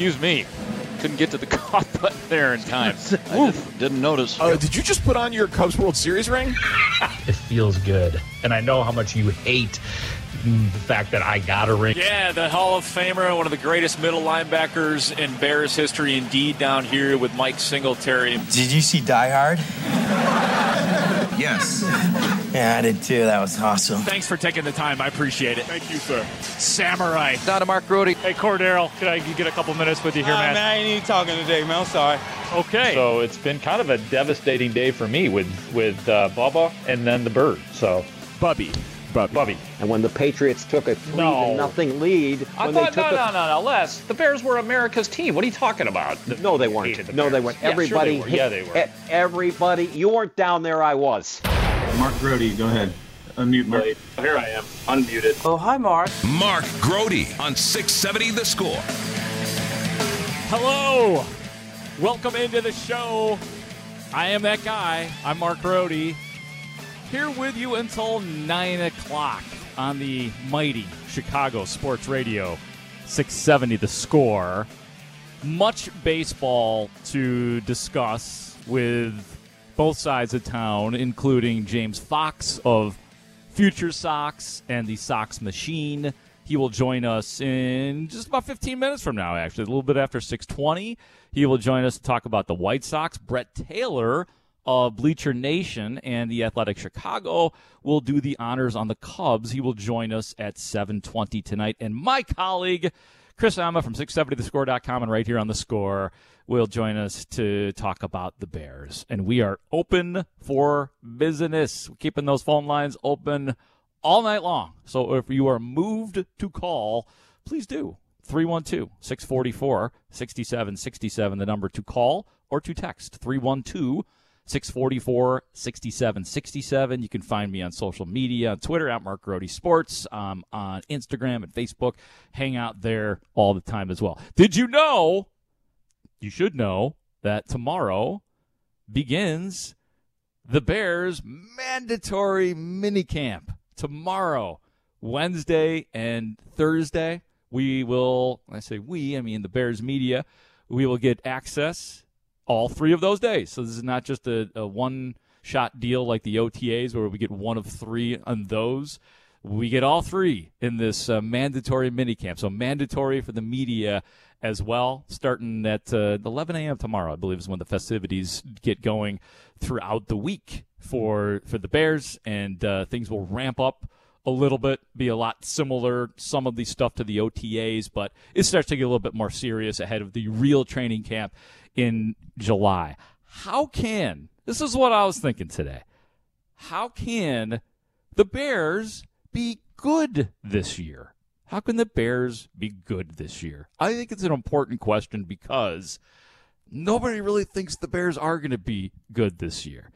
Excuse me. Couldn't get to the cough button there in time. Oof. Didn't notice. Uh, did you just put on your Cubs World Series ring? it feels good. And I know how much you hate the fact that I got a ring. Yeah, the Hall of Famer, one of the greatest middle linebackers in Bears history, indeed, down here with Mike Singletary. Did you see Die Hard? Yes. Yeah, I did too. That was awesome. Thanks for taking the time. I appreciate it. Thank you, sir. Samurai. Not a Mark Grote. Hey, Cordero, could I get a couple minutes with you here, Nah, man? man, I ain't even talking today, man. I'm sorry. Okay. So it's been kind of a devastating day for me with with uh, Bubba and then the bird. So Bubby. Bubby. Bubby. And when the Patriots took a three No. to nothing lead, I when thought they took no, a, no, no, no, Les. The Bears were America's team. What are you talking about? no, they weren't. the No, they weren't. Yeah, sure Everybody, they were. Yeah, they were. Everybody, you weren't down there. I was. Mark Grote, go ahead. Unmute Mark. Here I am, unmuted. Oh, hi, Mark. Mark Grote on 670 The Score. Hello. Welcome into the show. I am that guy. I'm Mark Grote. Here with you until 9 o'clock on the mighty Chicago Sports Radio 670 The Score. Much baseball to discuss with both sides of town, including James Fox of Future Sox and the Sox Machine. He will join us in just about 15 minutes from now, actually, a little bit after 620. He will join us to talk about the White Sox. Brett Taylor of Bleacher Nation and the Athletic Chicago will do the honors on the Cubs. He will join us at 720 tonight. And my colleague, Chris Emma from 670thescore.com and right here on the score will join us to talk about the Bears. And we are open for business. We're keeping those phone lines open all night long. So if you are moved to call, please do. 312 644 6767, the number to call or to text. 312 644 6767. You can find me on social media on Twitter at Mark Grote Sports, um, on Instagram and Facebook. Hang out there all the time as well. Did you know? You should know that tomorrow begins the Bears mandatory minicamp. Tomorrow, Wednesday and Thursday, we will, I say we, I mean the Bears media, we will get access all three of those days. So this is not just a, a one shot deal like the OTAs where we get one of three on those. We get all three in this uh, mandatory minicamp. So mandatory for the media as well, starting at uh, 11 a.m. tomorrow, I believe is when the festivities get going throughout the week for for the Bears, and uh, things will ramp up a little bit, be a lot similar some of the stuff to the OTAs, but it starts to get a little bit more serious ahead of the real training camp in July. How can this is what I was thinking today? How can the Bears be good this year? How can the Bears be good this year? I think it's an important question because nobody really thinks the Bears are going to be good this year.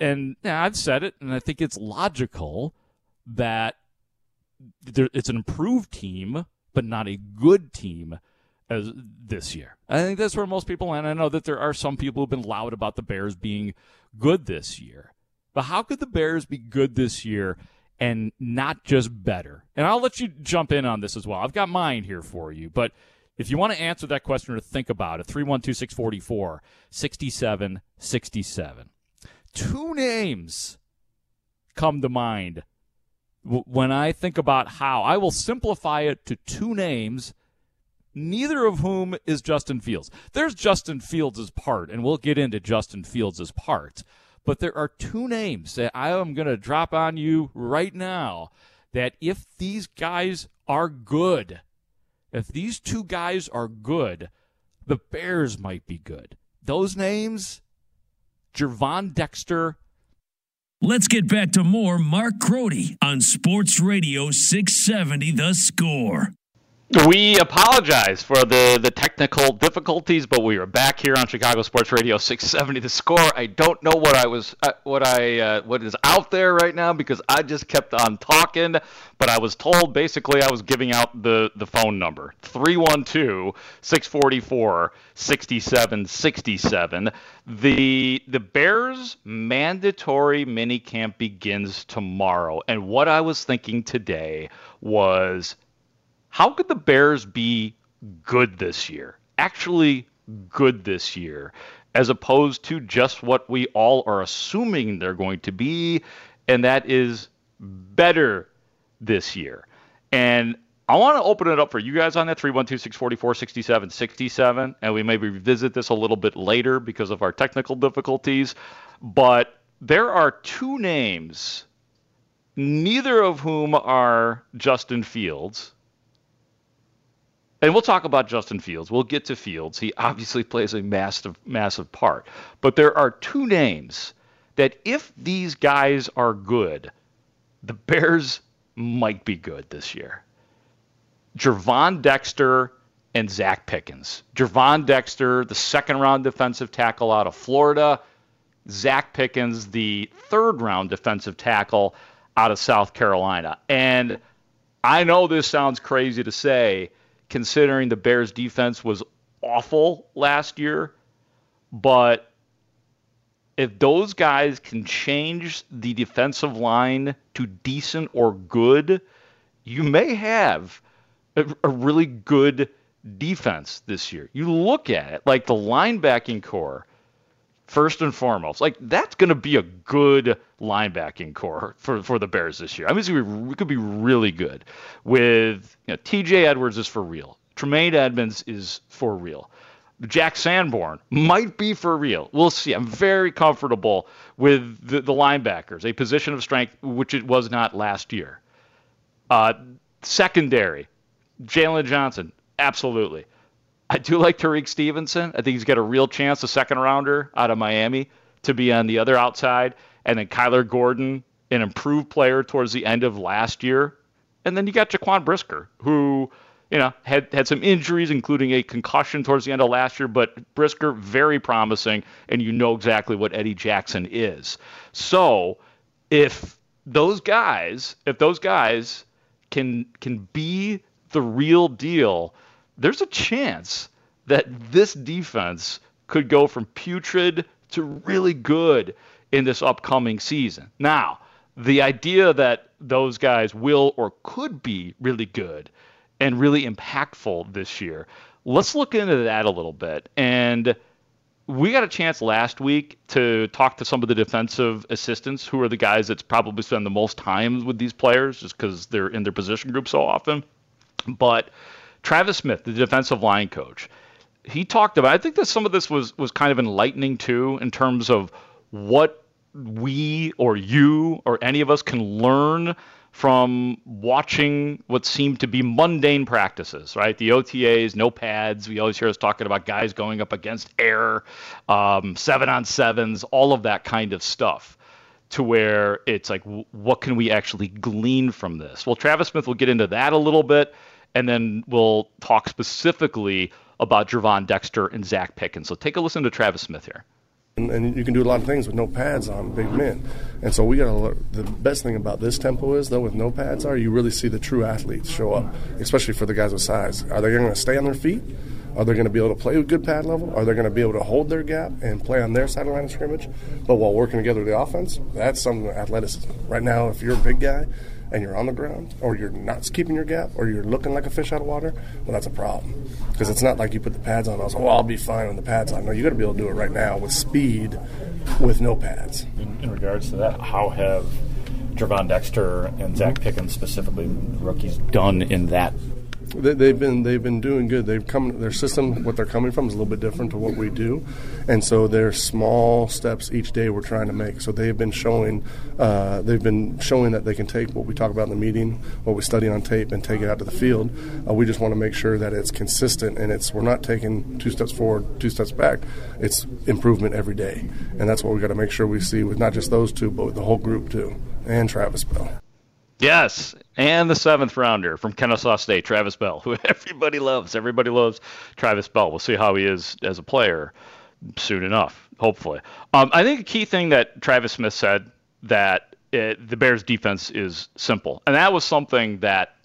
And yeah, I've said it, and I think it's logical that there, it's an improved team, but not a good team as this year. I think that's where most people, and I know that there are some people who've been loud about the Bears being good this year. But how could the Bears be good this year and not just better? And I'll let you jump in on this as well. I've got mine here for you, but if you want to answer that question or think about it, 312 644 6767. Two names come to mind when I think about how. I will simplify it to two names, neither of whom is Justin Fields. There's Justin Fields' part, and we'll get into Justin Fields' part. But there are two names that I am going to drop on you right now that if these guys are good, if these two guys are good, the Bears might be good. Those names, Gervon Dexter Let's get back to more Mark Grote on Sports Radio 670 The Score. We apologize for the, the technical difficulties, but we are back here on Chicago Sports Radio 670 The Score. I don't know what I was uh, what I uh, what is out there right now because I just kept on talking, but I was told basically I was giving out the the phone number 312-644-6767. The the Bears mandatory mini camp begins tomorrow, and what I was thinking today was how could the Bears be good this year? Actually, good this year, as opposed to just what we all are assuming they're going to be, and that is better this year. And I want to open it up for you guys on that 312 644 6767. And we may revisit this a little bit later because of our technical difficulties. But there are two names, neither of whom are Justin Fields and we'll talk about Justin Fields. We'll get to Fields. He obviously plays a massive, massive part. But there are two names that, if these guys are good, the Bears might be good this year. Gervon Dexter and Zacch Pickens. Gervon Dexter, the second round defensive tackle out of Florida. Zacch Pickens, the third round defensive tackle out of South Carolina. And I know this sounds crazy to say considering the Bears defense was awful last year. But if those guys can change the defensive line to decent or good, you may have a, a really good defense this year. You look at it, like the linebacking core, first and foremost, like that's going to be a good linebacking core for, for the Bears this year. I mean, it could be really good. With you know, T.J. Edwards is for real. Tremaine Edmunds is for real. Jack Sanborn might be for real. We'll see. I'm very comfortable with the, the linebackers, a position of strength which it was not last year. Uh, secondary, Jaylon Johnson, absolutely. I do like Tyrique Stevenson. I think he's got a real chance, a second rounder out of Miami, to be on the other outside. And then Kyler Gordon, an improved player towards the end of last year. And then you got Jaquan Brisker, who you know, had had some injuries, including a concussion towards the end of last year. But Brisker, very promising, and you know exactly what Eddie Jackson is. So, if those guys, if those guys can can be the real deal, there's a chance that this defense could go from putrid to really good in this upcoming season. Now, the idea that those guys will or could be really good and really impactful this year. Let's look into that a little bit. And we got a chance last week to talk to some of the defensive assistants who are the guys that's probably spend the most time with these players just because they're in their position group so often. But Travis Smith, the defensive line coach, he talked about I think that some of this was was kind of enlightening too in terms of what we or you or any of us can learn from watching what seemed to be mundane practices, right? The OTAs, no pads. We always hear us talking about guys going up against air, um, seven on sevens, all of that kind of stuff. To where it's like, what can we actually glean from this? Well, Travis Smith will get into that a little bit, and then we'll talk specifically about Gervon Dexter and Zacch Pickens. So take a listen to Travis Smith here. And, and, you can do a lot of things with no pads on big men. And so we got to. The best thing about this tempo is though, with no pads are you really see the true athletes show up, especially for the guys with size. Are they going to stay on their feet? Are they going to be able to play with good pad level? Are they going to be able to hold their gap and play on their side of line of scrimmage? But while working together with the offense, that's some athleticism. Right now, if you're a big guy and you're on the ground, or you're not keeping your gap, or you're looking like a fish out of water, well, that's a problem. Because it's not like you put the pads on. I was, like, oh, I'll be fine with the pads on. No, you got to be able to do it right now with speed, with no pads. In, in regards to that, how have Gervon Dexter and Zacch Pickens, specifically rookies, done in that They, have been they've been doing good. They've come their system what they're coming from is a little bit different to what we do, and so there's small steps each day we're trying to make. So they've been showing uh, they've been showing that they can take what we talk about in the meeting, what we study on tape, and take it out to the field. Uh, we just want to make sure that it's consistent and it's we're not taking two steps forward, two steps back. It's improvement every day, and that's what we got to make sure we see with not just those two, but with the whole group too, and Travis Bell. Yes, and the seventh rounder from Kennesaw State, Travis Bell, who everybody loves. Everybody loves Travis Bell. We'll see how he is as a player soon enough, hopefully. Um, I think a key thing that Travis Smith said that it, the Bears' defense is simple, and that was something that,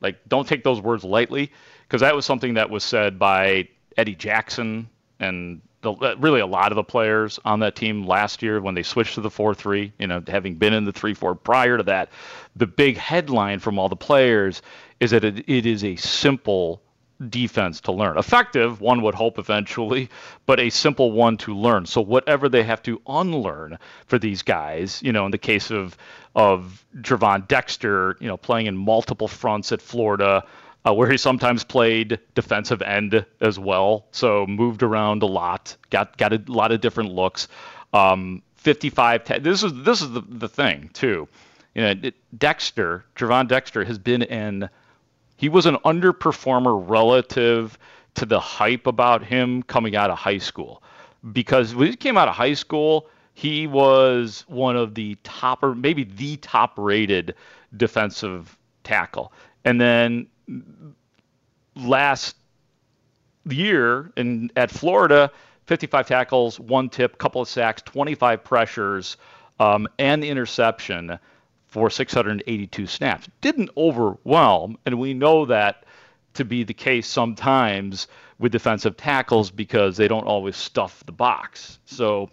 like, don't take those words lightly, because that was something that was said by Eddie Jackson and the, uh, really a lot of the players on that team last year when they switched to the 4-3, you know, having been in the 3-4 prior to that, the big headline from all the players is that it, it is a simple defense to learn. Effective, one would hope eventually, but a simple one to learn. So whatever they have to unlearn for these guys, you know, in the case of of Gervon Dexter, you know, playing in multiple fronts at Florida, uh, where he sometimes played defensive end as well. So moved around a lot, got got a lot of different looks. Um, 55. T- this is this is the, the thing too. You know, Dexter, Gervon Dexter has been in. He was an underperformer relative to the hype about him coming out of high school, because when he came out of high school, he was one of the top or maybe the top rated defensive tackle. And then last year in at Florida, 55 tackles, one tip, couple of sacks, 25 pressures, um, and interception for 682 snaps. Didn't overwhelm, and we know that to be the case sometimes with defensive tackles because they don't always stuff the box. So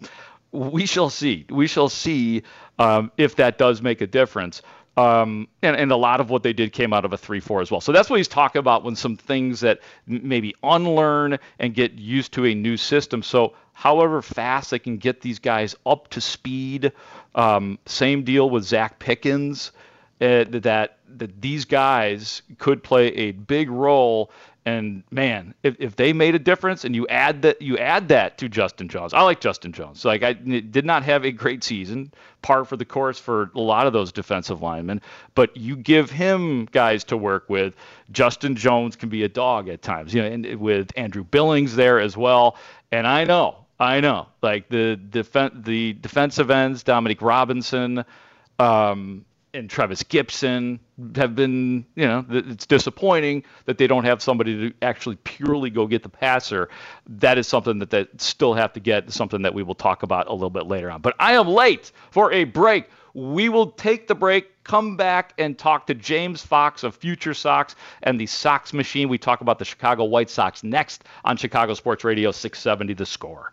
we shall see. We shall see um, if that does make a difference. Um, and, and a lot of what they did came out of a 3 4 as well. So that's what he's talking about when some things that maybe unlearn and get used to a new system. So, however fast they can get these guys up to speed, um, same deal with Zacch Pickens, uh, that, that these guys could play a big role and man, if, if they made a difference, and you add that you add that to Justin Jones, I like Justin Jones. Like I did not have a great season, par for the course for a lot of those defensive linemen. But you give him guys to work with. Justin Jones can be a dog at times, you know, and with Andrew Billings there as well. And I know, I know, like the defen- the defensive ends, Dominique Robinson. Um, and Trevis Gibson have been, you know, it's disappointing that they don't have somebody to actually purely go get the passer. That is something that they still have to get, something that we will talk about a little bit later on. But I am late for a break. We will take the break, come back, and talk to James Fox of Future Sox and the Sox Machine. We talk about the Chicago White Sox next on Chicago Sports Radio 670 The Score.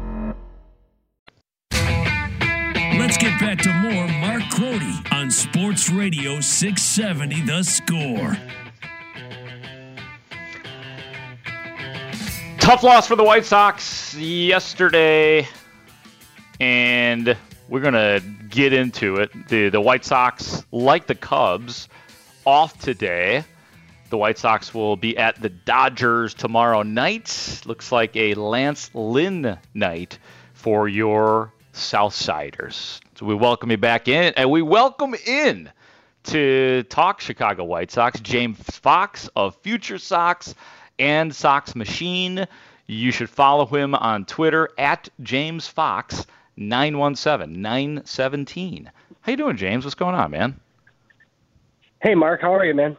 Let's get back to more Mark Grote on Sports Radio 670 The Score. Tough loss for the White Sox yesterday, and we're going to get into it. The, the White Sox, like the Cubs, off today. The White Sox will be at the Dodgers tomorrow night. Looks like a Lance Lynn night for your Southsiders. So we welcome you back in, and we welcome in to talk Chicago White Sox, James Fox of Future Sox and Sox Machine. You should follow him on Twitter at James Fox 917 917. How you doing, James? What's going on, man? Hey, Mark. How are you, man?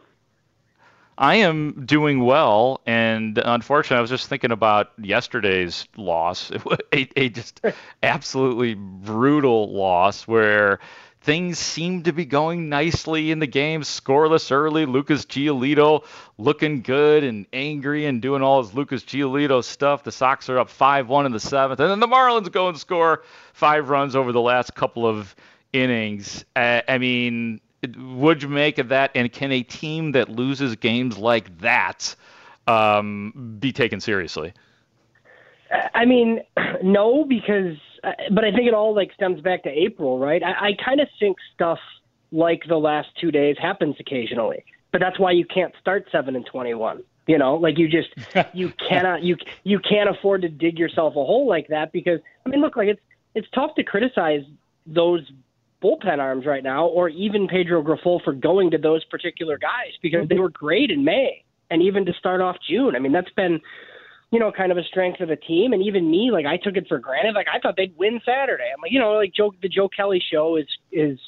I am doing well, and unfortunately, I was just thinking about yesterday's loss. a, a just absolutely brutal loss where things seemed to be going nicely in the game. Scoreless early. Lucas Giolito looking good and angry and doing all his Lucas Giolito stuff. The Sox are up 5 1 in the seventh. And then the Marlins go and score five runs over the last couple of innings. Uh, I mean, would you make of that? And can a team that loses games like that um, be taken seriously? I mean, no, because uh, but I think it all like stems back to April, right? I, I kind of think stuff like the last two days happens occasionally, but that's why you can't start seven and twenty-one. You know, like you just you cannot you you can't afford to dig yourself a hole like that because I mean, look, like it's it's tough to criticize those bullpen arms right now, or even Pedro Grifol for going to those particular guys because they were great in May and even to start off June. I mean, that's been you know, kind of a strength of the team. And even me, like I took it for granted. Like I thought they'd win Saturday. I'm like, you know, like Joe, the Joe Kelly show is is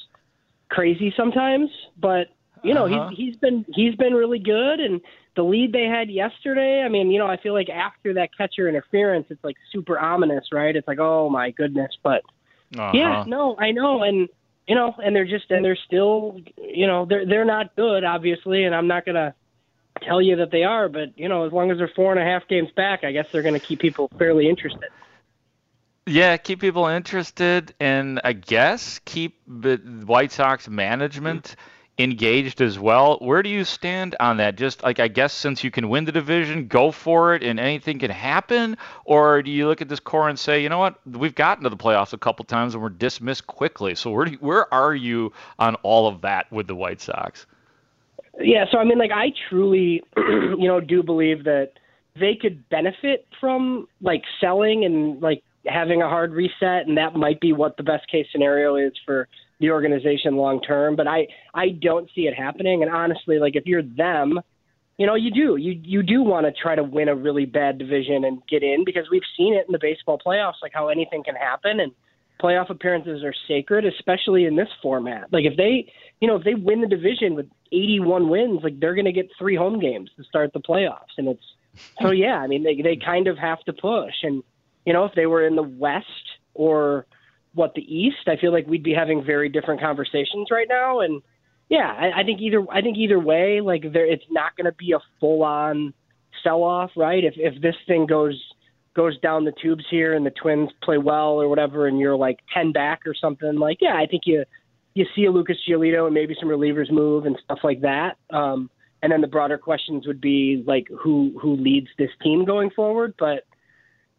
crazy sometimes, but you know, uh-huh. he's he's been he's been really good. And the lead they had yesterday, I mean, you know, I feel like after that catcher interference, it's like super ominous, right? It's like, oh my goodness, but uh-huh. yeah, no, I know, and you know, and they're just and they're still, you know, they're they're not good, obviously, and I'm not gonna tell you that they are, but you know, as long as they're four and a half games back, I guess they're to keep people fairly interested. Yeah, keep people interested, and I guess keep the White Sox management engaged as well. Where do you stand on that? Just like I guess since you can win the division, go for it, and anything can happen, or do you look at this core and say, you know what, we've gotten to the playoffs a couple times and we're dismissed quickly. So where you, where are you on all of that with the White Sox? Yeah, so I mean, like, I truly, you know, do believe that they could benefit from like selling and like having a hard reset, and that might be what the best case scenario is for the organization long term. But I, I don't see it happening. And honestly, like, if you're them, you know, you do, you you do want to try to win a really bad division and get in because we've seen it in the baseball playoffs, like how anything can happen and playoff appearances are sacred, especially in this format. Like if they, you know, if they win the division with 81 wins, like they're going to get three home games to start the playoffs, and it's so yeah. I mean, they they kind of have to push, and you know, if they were in the West or what the East, I feel like we'd be having very different conversations right now, and yeah, I, I think either I think either way, like there, it's not going to be a full on sell off, right? If if this thing goes goes down the tubes here and the Twins play well or whatever, and you're like ten back or something, like yeah, I think you you see a Lucas Giolito and maybe some relievers move and stuff like that. Um, and then the broader questions would be like who who leads this team going forward. But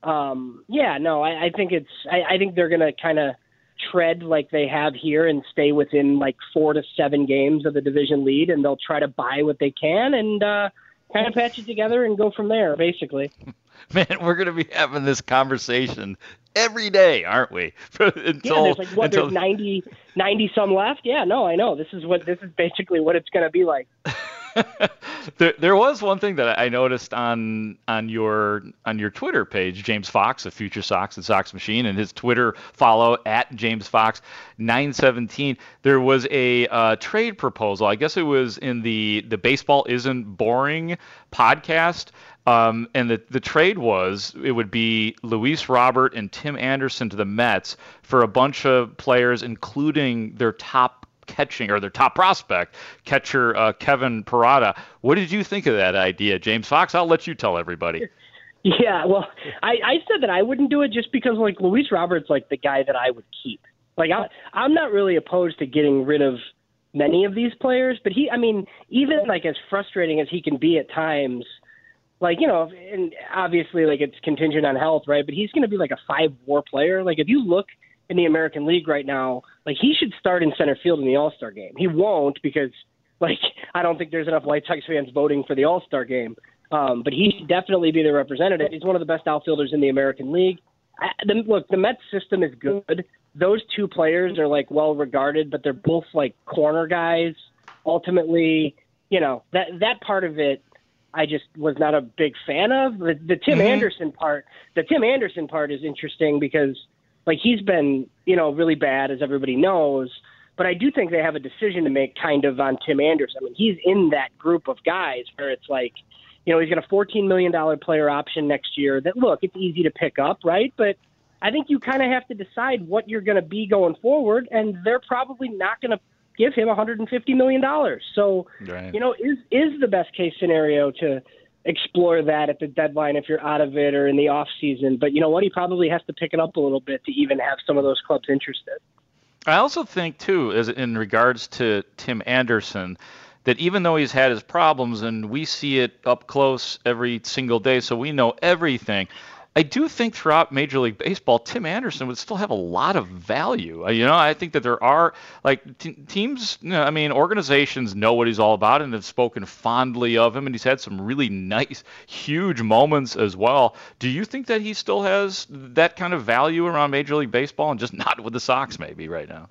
um, yeah, no, I, I think it's I, I think they're gonna kind of tread like they have here and stay within like four to seven games of the division lead, and they'll try to buy what they can and uh, kind of patch it together and go from there, basically. Man, we're going to be having this conversation every day, aren't we? until, yeah, there's like what until... there's 90, 90 some left. Yeah, no, I know. This is what this is basically what it's going to be like. there, there was one thing that I noticed on on your on your Twitter page, James Fox of Future Sox and Sox Machine, and his Twitter follow at James Fox 917. There was a uh, trade proposal. I guess it was in the the baseball isn't boring podcast. Um, and the, the trade was it would be Luis Robert and Tim Anderson to the Mets for a bunch of players, including their top catching or their top prospect, catcher uh, Kevin Parada. What did you think of that idea, James Fox? I'll let you tell everybody. Yeah, well, I, I said that I wouldn't do it just because like Luis Robert's like the guy that I would keep. Like I, I'm not really opposed to getting rid of many of these players, but he, I mean, even like as frustrating as he can be at times like you know, and obviously like it's contingent on health, right? But he's going to be like a five WAR player. Like if you look in the American League right now, like he should start in center field in the All Star game. He won't because like I don't think there's enough White Sox fans voting for the All Star game. Um, but he should definitely be the representative. He's one of the best outfielders in the American League. I, the, look, the Mets system is good. Those two players are like well regarded, but they're both like corner guys. Ultimately, you know that that part of it I just was not a big fan of. The, the Tim mm-hmm. Anderson part, the Tim Anderson part is interesting because like he's been, you know, really bad as everybody knows. But I do think they have a decision to make kind of on Tim Anderson. I mean, he's in that group of guys where it's like, you know, he's got a $14 million player option next year that, look, it's easy to pick up, right? But I think you kind of have to decide what you're going to be going forward, and they're probably not going to give him 150 million dollars. So, right. you know, is is the best case scenario to explore that at the deadline if you're out of it or in the off season. But you know what? He probably has to pick it up a little bit to even have some of those clubs interested. I also think too, as in regards to Tim Anderson, that even though he's had his problems and we see it up close every single day, so we know everything. I do think throughout Major League Baseball, Tim Anderson would still have a lot of value. Uh, you know, I think that there are like t- teams. You know, I mean, organizations know what he's all about and have spoken fondly of him, and he's had some really nice, huge moments as well. Do you think that he still has that kind of value around Major League Baseball, and just not with the Sox maybe right now?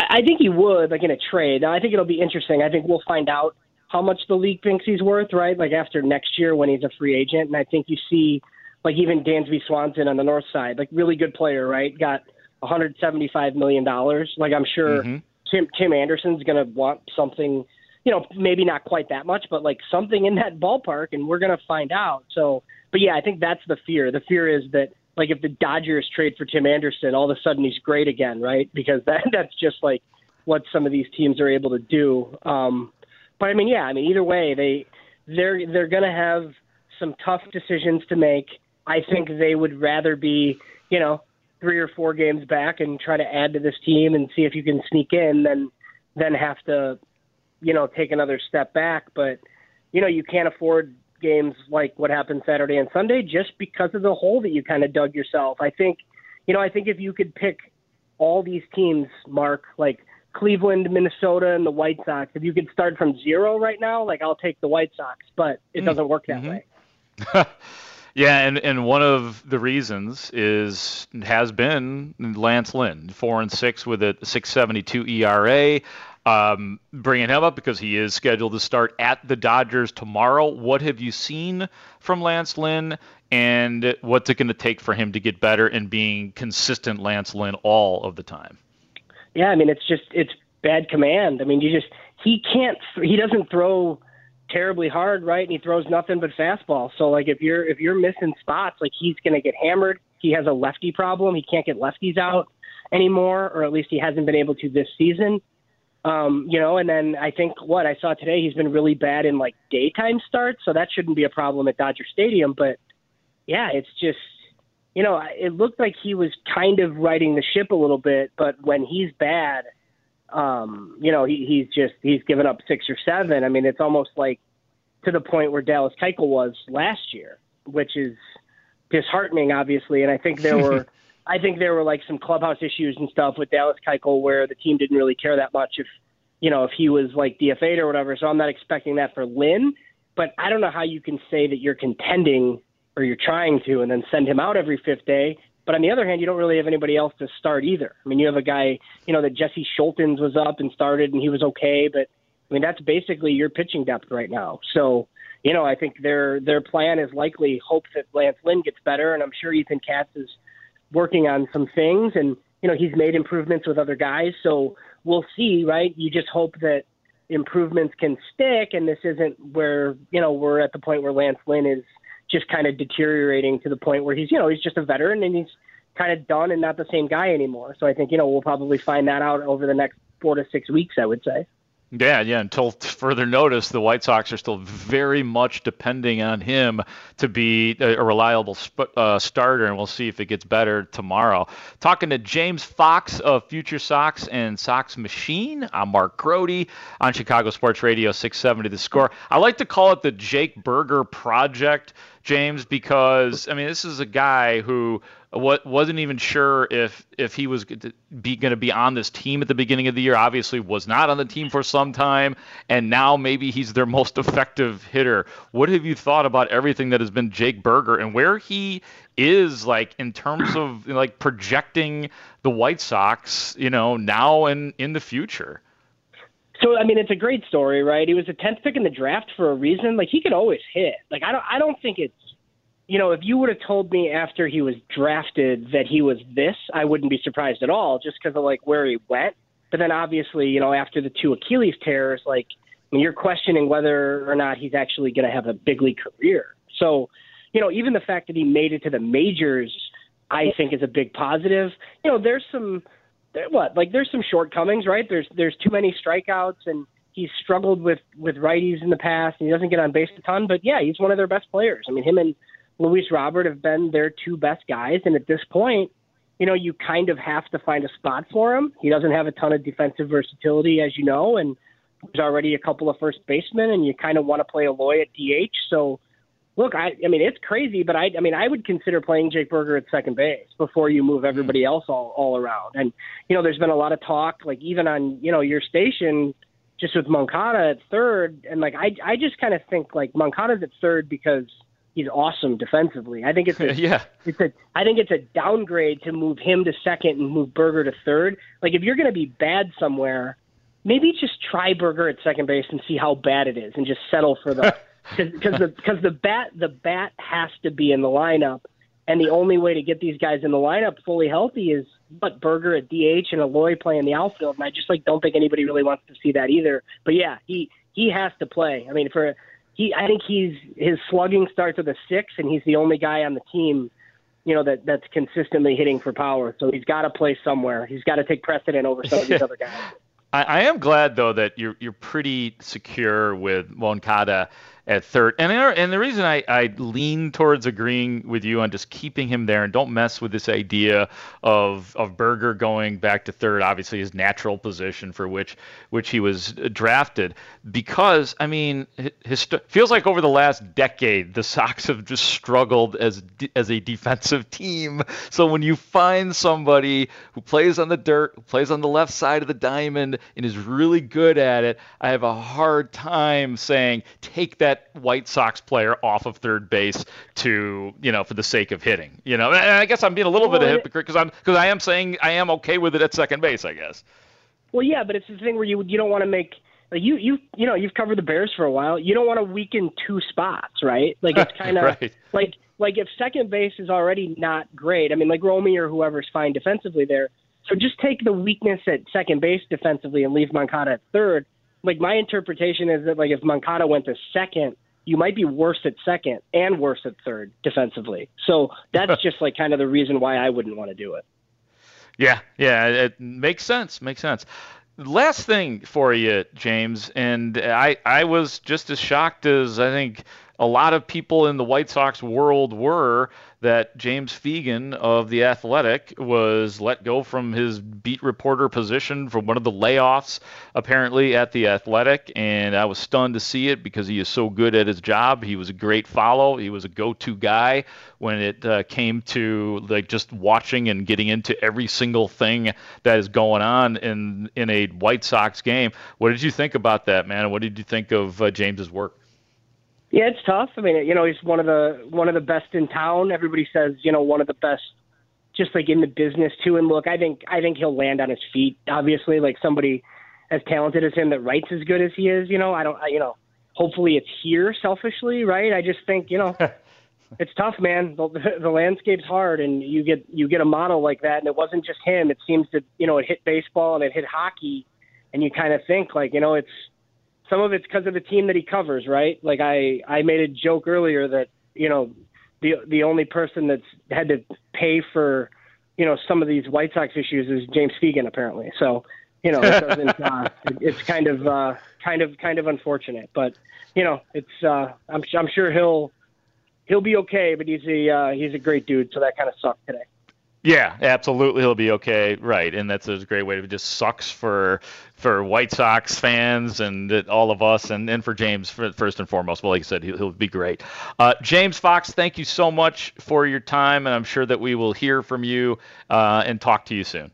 I think he would, like in a trade. I think it'll be interesting. I think we'll find out how much the league thinks he's worth, right? Like after next year when he's a free agent, and I think you see like even Dansby Swanson on the north side, like really good player, right? Got 175 million dollars. Like I'm sure mm-hmm. Tim Tim Anderson's going to want something, you know, maybe not quite that much, but like something in that ballpark, and we're going to find out. So, but yeah, I think that's the fear. The fear is that like if the Dodgers trade for Tim Anderson, all of a sudden he's great again, right? Because that that's just like what some of these teams are able to do. Um, but I mean, yeah, I mean either way, they they're they're going to have some tough decisions to make I think they would rather be, you know, three or four games back and try to add to this team and see if you can sneak in than than have to, you know, take another step back. But, you know, you can't afford games like what happened Saturday and Sunday just because of the hole that you kind of dug yourself. I think, you know, I think if you could pick all these teams, Mark, like Cleveland, Minnesota, and the White Sox, if you could start from zero right now, like I'll take the White Sox, but it Mm. doesn't work that Mhm. way. Yeah, and, and one of the reasons is has been Lance Lynn, four and six with a 6.72 ERA. Um, bringing him up because he is scheduled to start at the Dodgers tomorrow. What have you seen from Lance Lynn, and what's it going to take for him to get better and being consistent Lance Lynn all of the time? Yeah, I mean it's just it's bad command. I mean you just he can't he doesn't throw terribly hard, right? And he throws nothing but fastball. So like if you're if you're missing spots, like he's to get hammered. He has a lefty problem. He can't get lefties out anymore, or at least he hasn't been able to this season. Um, you know, and then I think what I saw today, he's been really bad in like daytime starts, so that shouldn't be a problem at Dodger Stadium. But yeah, it's just you know, it looked like he was kind of riding the ship a little bit, but when he's bad, um, you know, he, he's just he's given up six or seven. I mean, it's almost like to the point where Dallas Keuchel was last year, which is disheartening, obviously. And I think there were, I think there were like some clubhouse issues and stuff with Dallas Keuchel where the team didn't really care that much if, you know, if he was like DFA'd or whatever. So I'm not expecting that for Lynn. But I don't know how you can say that you're contending or you're trying to and then send him out every fifth day. But on the other hand, you don't really have anybody else to start either. I mean, you have a guy, you know, that Jesse Scholtens was up and started and he was okay, but I mean, that's basically your pitching depth right now. So, you know, I think their their plan is likely hope that Lance Lynn gets better, and I'm sure Ethan Katz is working on some things, and you know, he's made improvements with other guys. So we'll see, right? You just hope that improvements can stick, and this isn't where you know we're at the point where Lance Lynn is just kind of deteriorating to the point where he's you know he's just a veteran and he's kind of done and not the same guy anymore. So I think you know we'll probably find that out over the next four to six weeks. I would say. Yeah, yeah. Until further notice, the White Sox are still very much depending on him to be a, reliable sp- uh, starter, and we'll see if it gets better tomorrow. Talking to James Fox of Future Sox and Sox Machine, I'm Mark Grote on Chicago Sports Radio 670 The Score. I like to call it the Jake Burger Project, James, because I mean this is a guy who what wasn't even sure if if he was going to be going to be on this team at the beginning of the year. Obviously, was not on the team for some time, and now maybe he's their most effective hitter. What have you thought about everything that has been Jake Burger and where he is like in terms of like projecting the White Sox, you know, now and in the future? So I mean, it's a great story, right? He was a tenth pick in the draft for a reason. Like he could always hit. Like I don't, I don't think it's you know, if you would have told me after he was drafted that he was this, I wouldn't be surprised at all, just because of like where he went. But then obviously, you know, after the two Achilles tears, like I mean, you're questioning whether or not he's actually going to have a big league career. So, you know, even the fact that he made it to the majors I think is a big positive. You know, there's some there, what like there's some shortcomings, right? There's there's too many strikeouts and he's struggled with with righties in the past and he doesn't get on base a ton, but yeah, he's one of their best players. I mean, him and Luis Robert have been their two best guys and at this point, you know, you kind of have to find a spot for him. He doesn't have a ton of defensive versatility as you know and there's already a couple of first basemen and you kind of want to play Eloy at DH, so look, I, I mean, it's crazy, but I, I mean, I would consider playing Jake Burger at second base before you move everybody mm-hmm. else all, all around. And, you know, there's been a lot of talk, like even on, you know, your station, just with Moncada at third. And like, I, I just kind of think like Moncada's at third because he's awesome defensively. I think it's a, yeah, it's a, I think it's a downgrade to move him to second and move Burger to third. Like if you're going to be bad somewhere, maybe just try Burger at second base and see how bad it is and just settle for the, because the because the bat the bat has to be in the lineup, and the only way to get these guys in the lineup fully healthy is but Burger at DH and Eloy playing the outfield, and I just like don't think anybody really wants to see that either. But yeah, he he has to play. I mean, for he, I think he's his slugging starts with a six, and he's the only guy on the team, you know, that that's consistently hitting for power. So he's got to play somewhere. He's got to take precedent over some of these other guys. I, I am glad though that you're you're pretty secure with Moncada at third. And and the reason I, I lean towards agreeing with you on just keeping him there and don't mess with this idea of of Burger going back to third, obviously his natural position for which which he was drafted. Because I mean, his, feels like over the last decade the Sox have just struggled as as a defensive team. So when you find somebody who plays on the dirt, plays on the left side of the diamond, and is really good at it, I have a hard time saying take that White Sox player off of third base to you know for the sake of hitting. You know, and I guess I'm being a little well, bit of a hypocrite because I'm because I am saying I am okay with it at second base. I guess. Well, yeah, but it's the thing where you you don't want to make like you you you know you've covered the Bears for a while. You don't want to weaken two spots, right? Like it's kind of right. like like if second base is already not great. I mean, like Romy or whoever's fine defensively there. So just take the weakness at second base defensively and leave Moncada at third like my interpretation is that like if Moncada went to second, you might be worse at second and worse at third defensively. So that's just like kind of the reason why I wouldn't want to do it. Yeah, yeah, it makes sense. Makes sense. Last thing for you, James, and I I was just as shocked as I think a lot of people in the White Sox world were that James Fegan of The Athletic was let go from his beat reporter position from one of the layoffs, apparently, at The Athletic. And I was stunned to see it because he is so good at his job. He was a great follow, he was a go to guy when it uh, came to like just watching and getting into every single thing that is going on in, in a White Sox game. What did you think about that, man? What did you think of uh, James's work? Yeah, it's tough. I mean, you know, he's one of the one of the best in town. Everybody says, you know, one of the best just like in the business too. And look, I think I think he'll land on his feet. Obviously, like somebody as talented as him that writes as good as he is, you know, I don't I, you know, hopefully it's here selfishly, right? I just think, you know, it's tough, man. The, the landscape's hard and you get you get a model like that and it wasn't just him. It seems to, you know, it hit baseball and it hit hockey and you kind of think like, you know, it's some of it's because of the team that he covers, right? Like I I made a joke earlier that you know the the only person that's had to pay for you know some of these White Sox issues is James Fegan apparently. So you know it doesn't uh, it, it's kind of uh, kind of kind of unfortunate, but you know it's uh, I'm I'm sure he'll he'll be okay. But he's a uh, he's a great dude, so that kind of sucked today. Yeah, absolutely, he'll be okay, right? And that's a great way. It just sucks for for White Sox fans and all of us, and, and for James first and foremost. Well, like I said, he'll, he'll be great. Uh, James Fox, thank you so much for your time, and I'm sure that we will hear from you uh, and talk to you soon.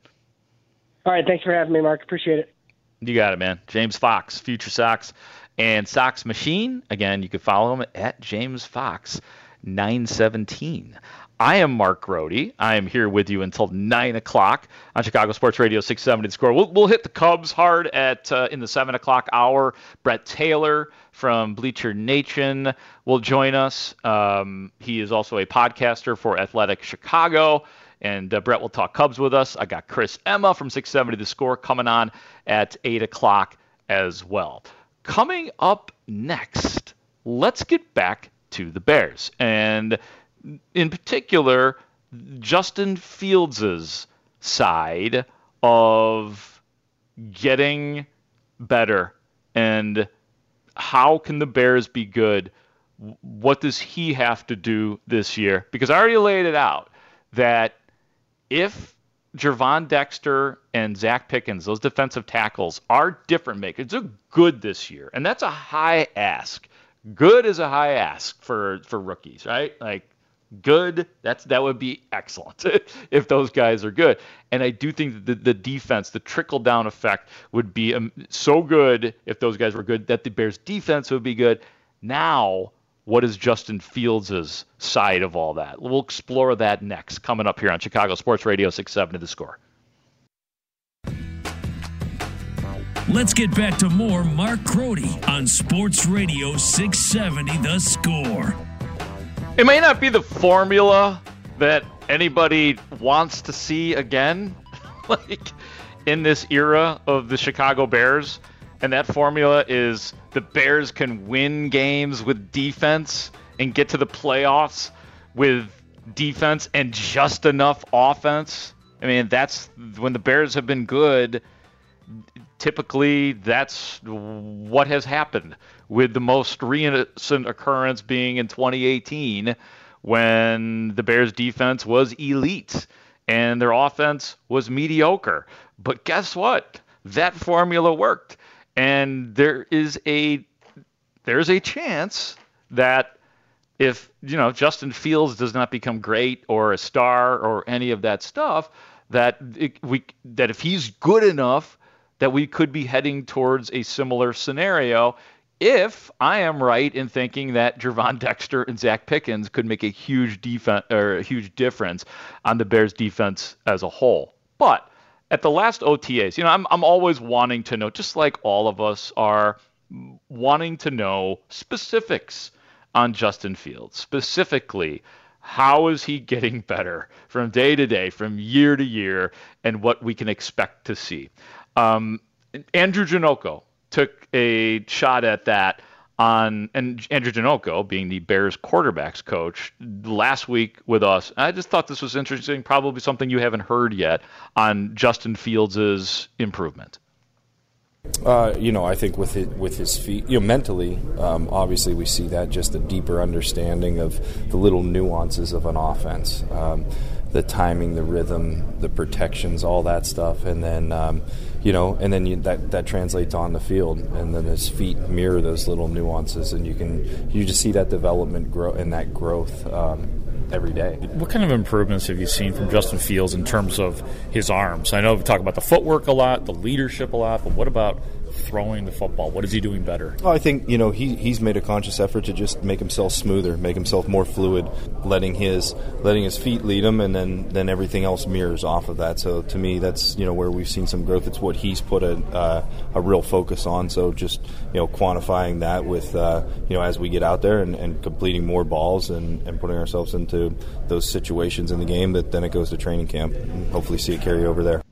All right, thanks for having me, Mark. Appreciate it. You got it, man. James Fox, Future Sox and Sox Machine. Again, you can follow him at James Fox 917. I am Mark Grote. I am here with you until nine o'clock on Chicago Sports Radio 670 Score. We'll, we'll hit the Cubs hard at uh, in the seven o'clock hour. Brett Taylor from Bleacher Nation will join us. Um, he is also a podcaster for Athletic Chicago. And uh, Brett will talk Cubs with us. I got Chris Emma from 670 The Score coming on at 8 o'clock as well. Coming up next, let's get back to the Bears. And in particular, Justin Fields's side of getting better and how can the Bears be good? What does he have to do this year? Because I already laid it out that if Gervon Dexter and Zacch Pickens, those defensive tackles, are different makers. They're good this year, and that's a high ask. Good is a high ask for for rookies, right? Like good, that's that would be excellent if those guys are good. And I do think that the, the defense, the trickle down effect, would be um, so good if those guys were good that the Bears defense would be good. Now, what is Justin Fields' side of all that? We'll explore that next, coming up here on Chicago Sports Radio 670 The Score. Let's get back to more Mark Grote on Sports Radio 670 The Score. It may not be the formula that anybody wants to see again, like in this era of the Chicago Bears. And that formula is the Bears can win games with defense and get to the playoffs with defense and just enough offense. I mean, that's when the Bears have been good. Typically, that's what has happened with the most recent occurrence being in 2018 when the Bears defense was elite and their offense was mediocre. But guess what? That formula worked. And there is a there's a chance that if, you know, Justin Fields does not become great or a star or any of that stuff, that it, we that if he's good enough that we could be heading towards a similar scenario if I am right in thinking that Gervon Dexter and Zacch Pickens could make a huge defense or a huge difference on the Bears defense as a whole. But at the last OTAs, you know, I'm I'm always wanting to know, just like all of us are wanting to know specifics on Justin Fields, specifically how is he getting better from day to day, from year to year, and what we can expect to see. Um, Andrew Janocko took a shot at that on and Andrew Janocko being the Bears quarterbacks coach last week with us. I just thought this was interesting, probably something you haven't heard yet on Justin Fields' improvement. Uh, you know, I think with it, with his feet, you know, mentally, um, obviously we see that just a deeper understanding of the little nuances of an offense. Um, the timing, the rhythm, the protections, all that stuff, and then um, you know, and then you, that that translates on the field, and then his feet mirror those little nuances, and you can you just see that development grow and that growth um, every day. What kind of improvements have you seen from Justin Fields in terms of his arms? I know we talk about the footwork a lot, the leadership a lot, but what about throwing the football? What is he doing better? Well, I think you know he, he's made a conscious effort to just make himself smoother, make himself more fluid, letting his letting his feet lead him, and then then everything else mirrors off of that. So to me, that's you know where we've seen some growth. It's what he's put a uh, a real focus on. So just you know quantifying that with uh, you know as we get out there and, and completing more balls and, and putting ourselves into those situations in the game that then it goes to training camp and hopefully see it carry over there.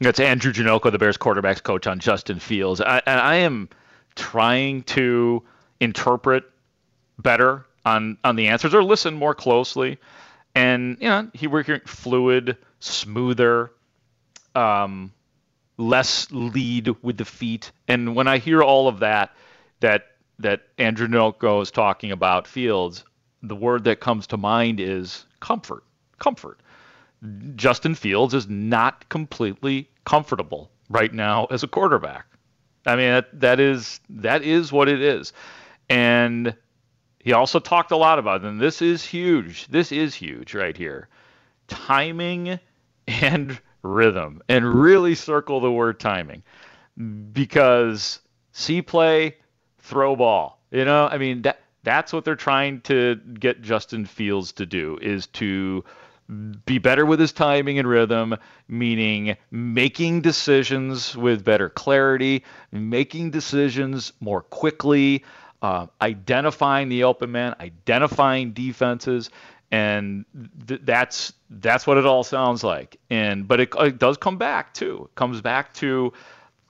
That's Andrew Janocko, the Bears quarterbacks coach on Justin Fields. I, and I am trying to interpret better on on the answers or listen more closely. And you know, he we're hearing fluid, smoother, um, less lead with the feet. And when I hear all of that, that that Andrew Janocko is talking about Fields, the word that comes to mind is comfort. Comfort. Justin Fields is not completely comfortable right now as a quarterback. I mean that, that is that is what it is. And he also talked a lot about it, and this is huge. This is huge right here. Timing and rhythm. And really circle the word timing. Because see play, throw ball. You know, I mean that that's what they're trying to get Justin Fields to do is to be better with his timing and rhythm, meaning making decisions with better clarity, making decisions more quickly, uh, identifying the open man, identifying defenses, and th- that's that's what it all sounds like. And but it, it does come back too. It comes back to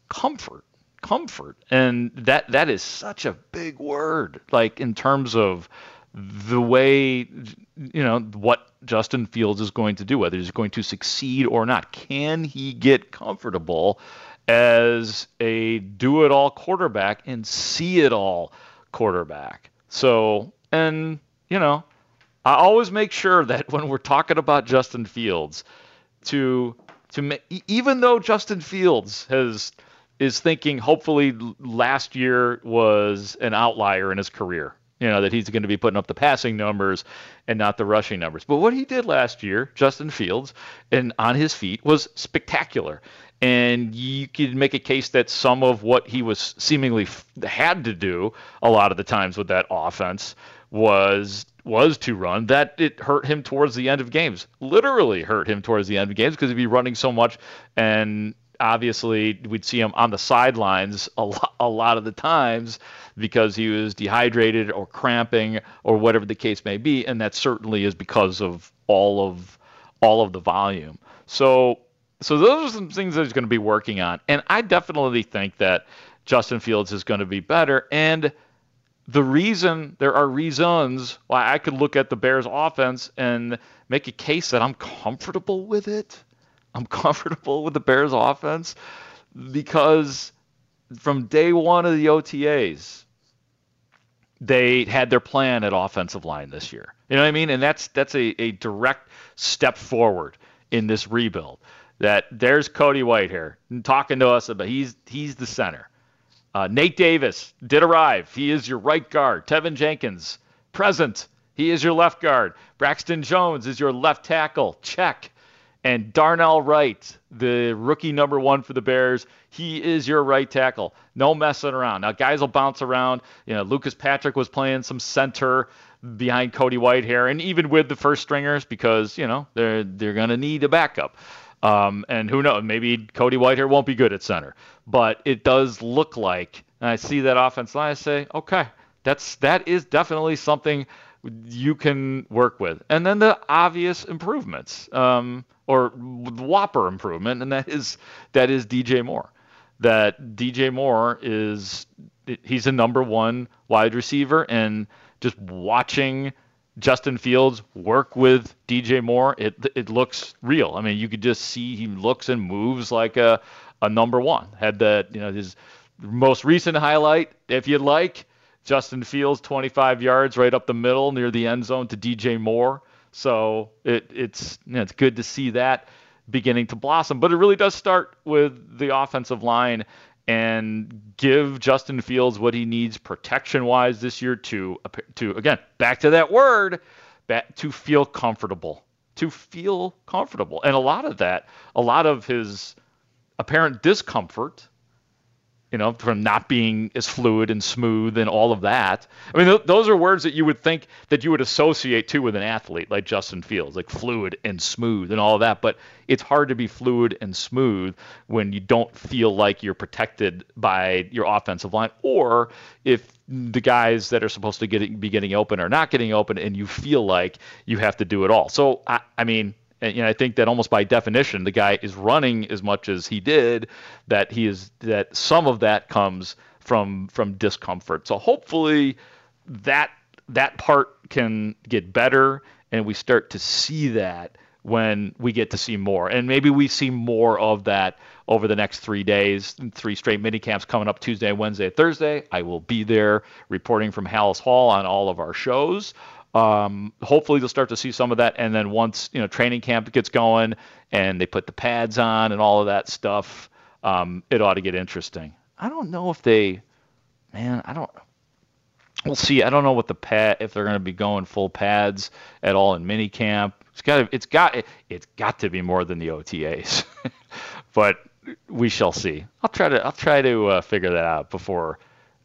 comfort, comfort, and that that is such a big word. Like in terms of the way you know what Justin Fields is going to do, whether he's going to succeed or not. Can he get comfortable as a do-it-all quarterback and see it all quarterback? So, and you know, I always make sure that when we're talking about Justin Fields, to to even though Justin Fields has is thinking hopefully last year was an outlier in his career you know, that he's going to be putting up the passing numbers and not the rushing numbers. But what he did last year, Justin Fields, and on his feet was spectacular. And you could make a case that some of what he was seemingly f- had to do a lot of the times with that offense was was to run that it hurt him towards the end of games literally hurt him towards the end of games because he'd be running so much and obviously we'd see him on the sidelines a lot, a lot of the times because he was dehydrated or cramping or whatever the case may be, and that certainly is because of all of all of the volume. So so those are some things that he's going to be working on, and I definitely think that Justin Fields is going to be better. And the reason there are reasons why I could look at the Bears offense and make a case that I'm comfortable with it. I'm comfortable with the Bears offense because from day one of the OTAs, they had their plan at offensive line this year. You know what I mean? And that's that's a, a direct step forward in this rebuild. That there's Cody Whitehair talking to us about he's he's the center. Uh, Nate Davis did arrive. He is your right guard. Teven Jenkins present. He is your left guard. Braxton Jones is your left tackle. Check. And Darnell Wright, the rookie number one for the Bears, he is your right tackle. No messing around. Now, guys will bounce around. You know, Lucas Patrick was playing some center behind Cody Whitehair, and even with the first stringers, because you know they're they're gonna need a backup. Um, and who knows? Maybe Cody Whitehair won't be good at center, but it does look like. And I see that offense line. I say, okay, that's that is definitely something you can work with. And then the obvious improvements. Um, or whopper improvement, and that is that is DJ Moore. That DJ Moore is he's a number one wide receiver, and just watching Justin Fields work with DJ Moore, it it looks real. I mean, you could just see he looks and moves like a a number one. Had that you know his most recent highlight, if you'd like, Justin Fields 25 yards right up the middle near the end zone to DJ Moore. So it, it's you know, it's good to see that beginning to blossom. But it really does start with the offensive line and give Justin Fields what he needs protection wise this year to to again back to that word back, to feel comfortable to feel comfortable and a lot of that a lot of his apparent discomfort you know, from not being as fluid and smooth and all of that. I mean, th- those are words that you would think that you would associate to with an athlete like Justin Fields, like fluid and smooth and all of that. But it's hard to be fluid and smooth when you don't feel like you're protected by your offensive line, or if the guys that are supposed to get, be getting open are not getting open, and you feel like you have to do it all. So, I, I mean, and you know, I think that almost by definition, the guy is running as much as he did. That he is that some of that comes from from discomfort. So hopefully, that that part can get better, and we start to see that when we get to see more. And maybe we see more of that over the next three days, three straight mini camps coming up Tuesday, Wednesday, Thursday. I will be there reporting from Halas Hall on all of our shows. Um, hopefully, they'll start to see some of that, and then once you know training camp gets going and they put the pads on and all of that stuff, um, it ought to get interesting. I don't know if they, man, I don't. We'll see. I don't know what the pad if they're going to be going full pads at all in mini camp. It's got it's got it's got to be more than the OTAs, but we shall see. I'll try to I'll try to uh, figure that out before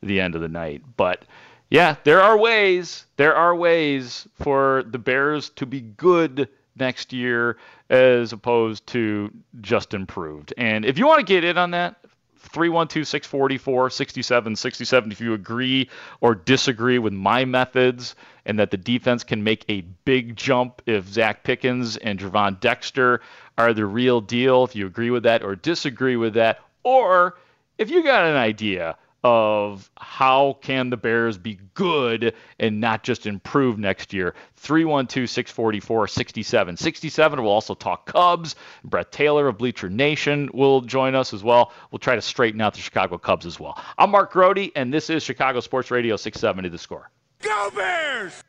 the end of the night. But yeah, there are ways. There are ways for the Bears to be good next year as opposed to just improved. And if you want to get in on that, 312 644 6767 if you agree or disagree with my methods and that the defense can make a big jump if Zacch Pickens and Gervon Dexter are the real deal, if you agree with that or disagree with that, or if you got an idea of how can the Bears be good and not just improve next year. 312-644-67. 67 will also talk Cubs. Brett Taylor of Bleacher Nation will join us as well. We'll try to straighten out the Chicago Cubs as well. I'm Mark Grote, and this is Chicago Sports Radio 670 The Score. Go Bears!